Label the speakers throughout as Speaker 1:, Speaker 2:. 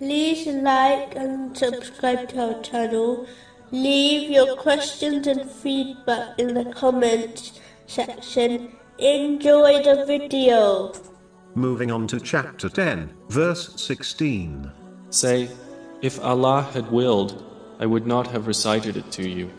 Speaker 1: like and subscribe to our channel. Leave your questions and feedback in the comments section. Enjoy the video.
Speaker 2: Moving on to chapter 10, verse 16.
Speaker 3: Say, If Allah had willed, I would not have recited it to you,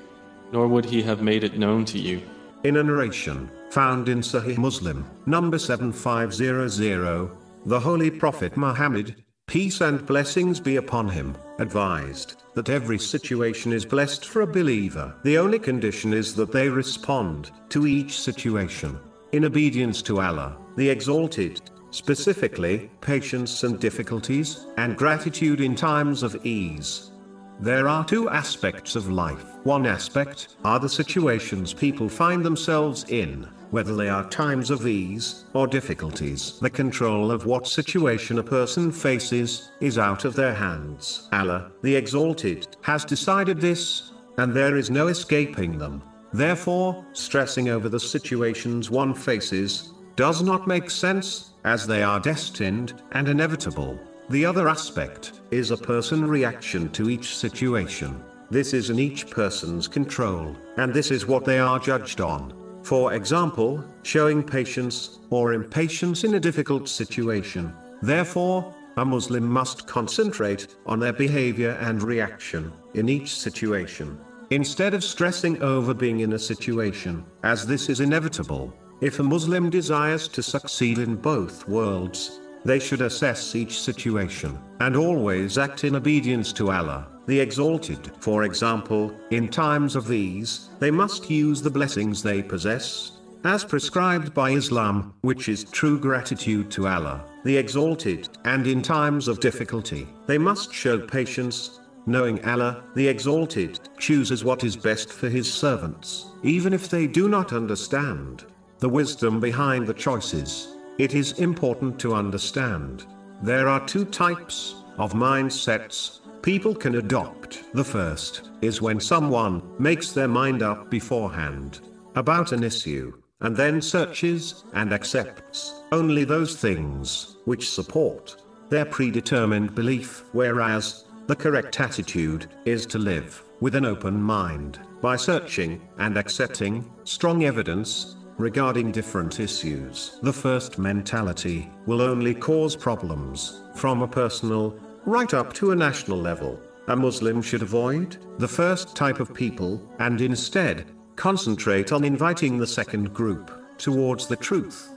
Speaker 3: nor would He have made it known to you.
Speaker 2: In a narration, found in Sahih Muslim, number 7500, the Holy Prophet Muhammad, peace and blessings be upon him, advised that every situation is blessed for a believer. The only condition is that they respond to each situation in obedience to Allah, the Exalted, specifically patience and difficulties, and gratitude in times of ease. There are two aspects of life. One aspect are the situations people find themselves in, whether they are times of ease or difficulties. The control of what situation a person faces is out of their hands. Allah, the Exalted, has decided this, and there is no escaping them. Therefore, stressing over the situations one faces does not make sense, as they are destined and inevitable. The other aspect is a person reaction to each situation. This is in each person's control, and this is what they are judged on. For example, showing patience or impatience in a difficult situation. Therefore, a Muslim must concentrate on their behavior and reaction in each situation. Instead of stressing over being in a situation, as this is inevitable, if a Muslim desires to succeed in both worlds, they should assess each situation, and always act in obedience to Allah, the Exalted. For example, in times of ease, they must use the blessings they possess, as prescribed by Islam, which is true gratitude to Allah, the Exalted, and in times of difficulty, they must show patience, knowing Allah, the Exalted, chooses what is best for His servants, even if they do not understand the wisdom behind the choices. It is important to understand. There are two types of mindsets people can adopt. The first is when someone makes their mind up beforehand about an issue, and then searches and accepts only those things which support their predetermined belief. Whereas, the correct attitude is to live with an open mind by searching and accepting strong evidence regarding different issues. The first mentality will only cause problems from a personal, right up to a national level. A Muslim should avoid the first type of people and instead concentrate on inviting the second group towards the truth.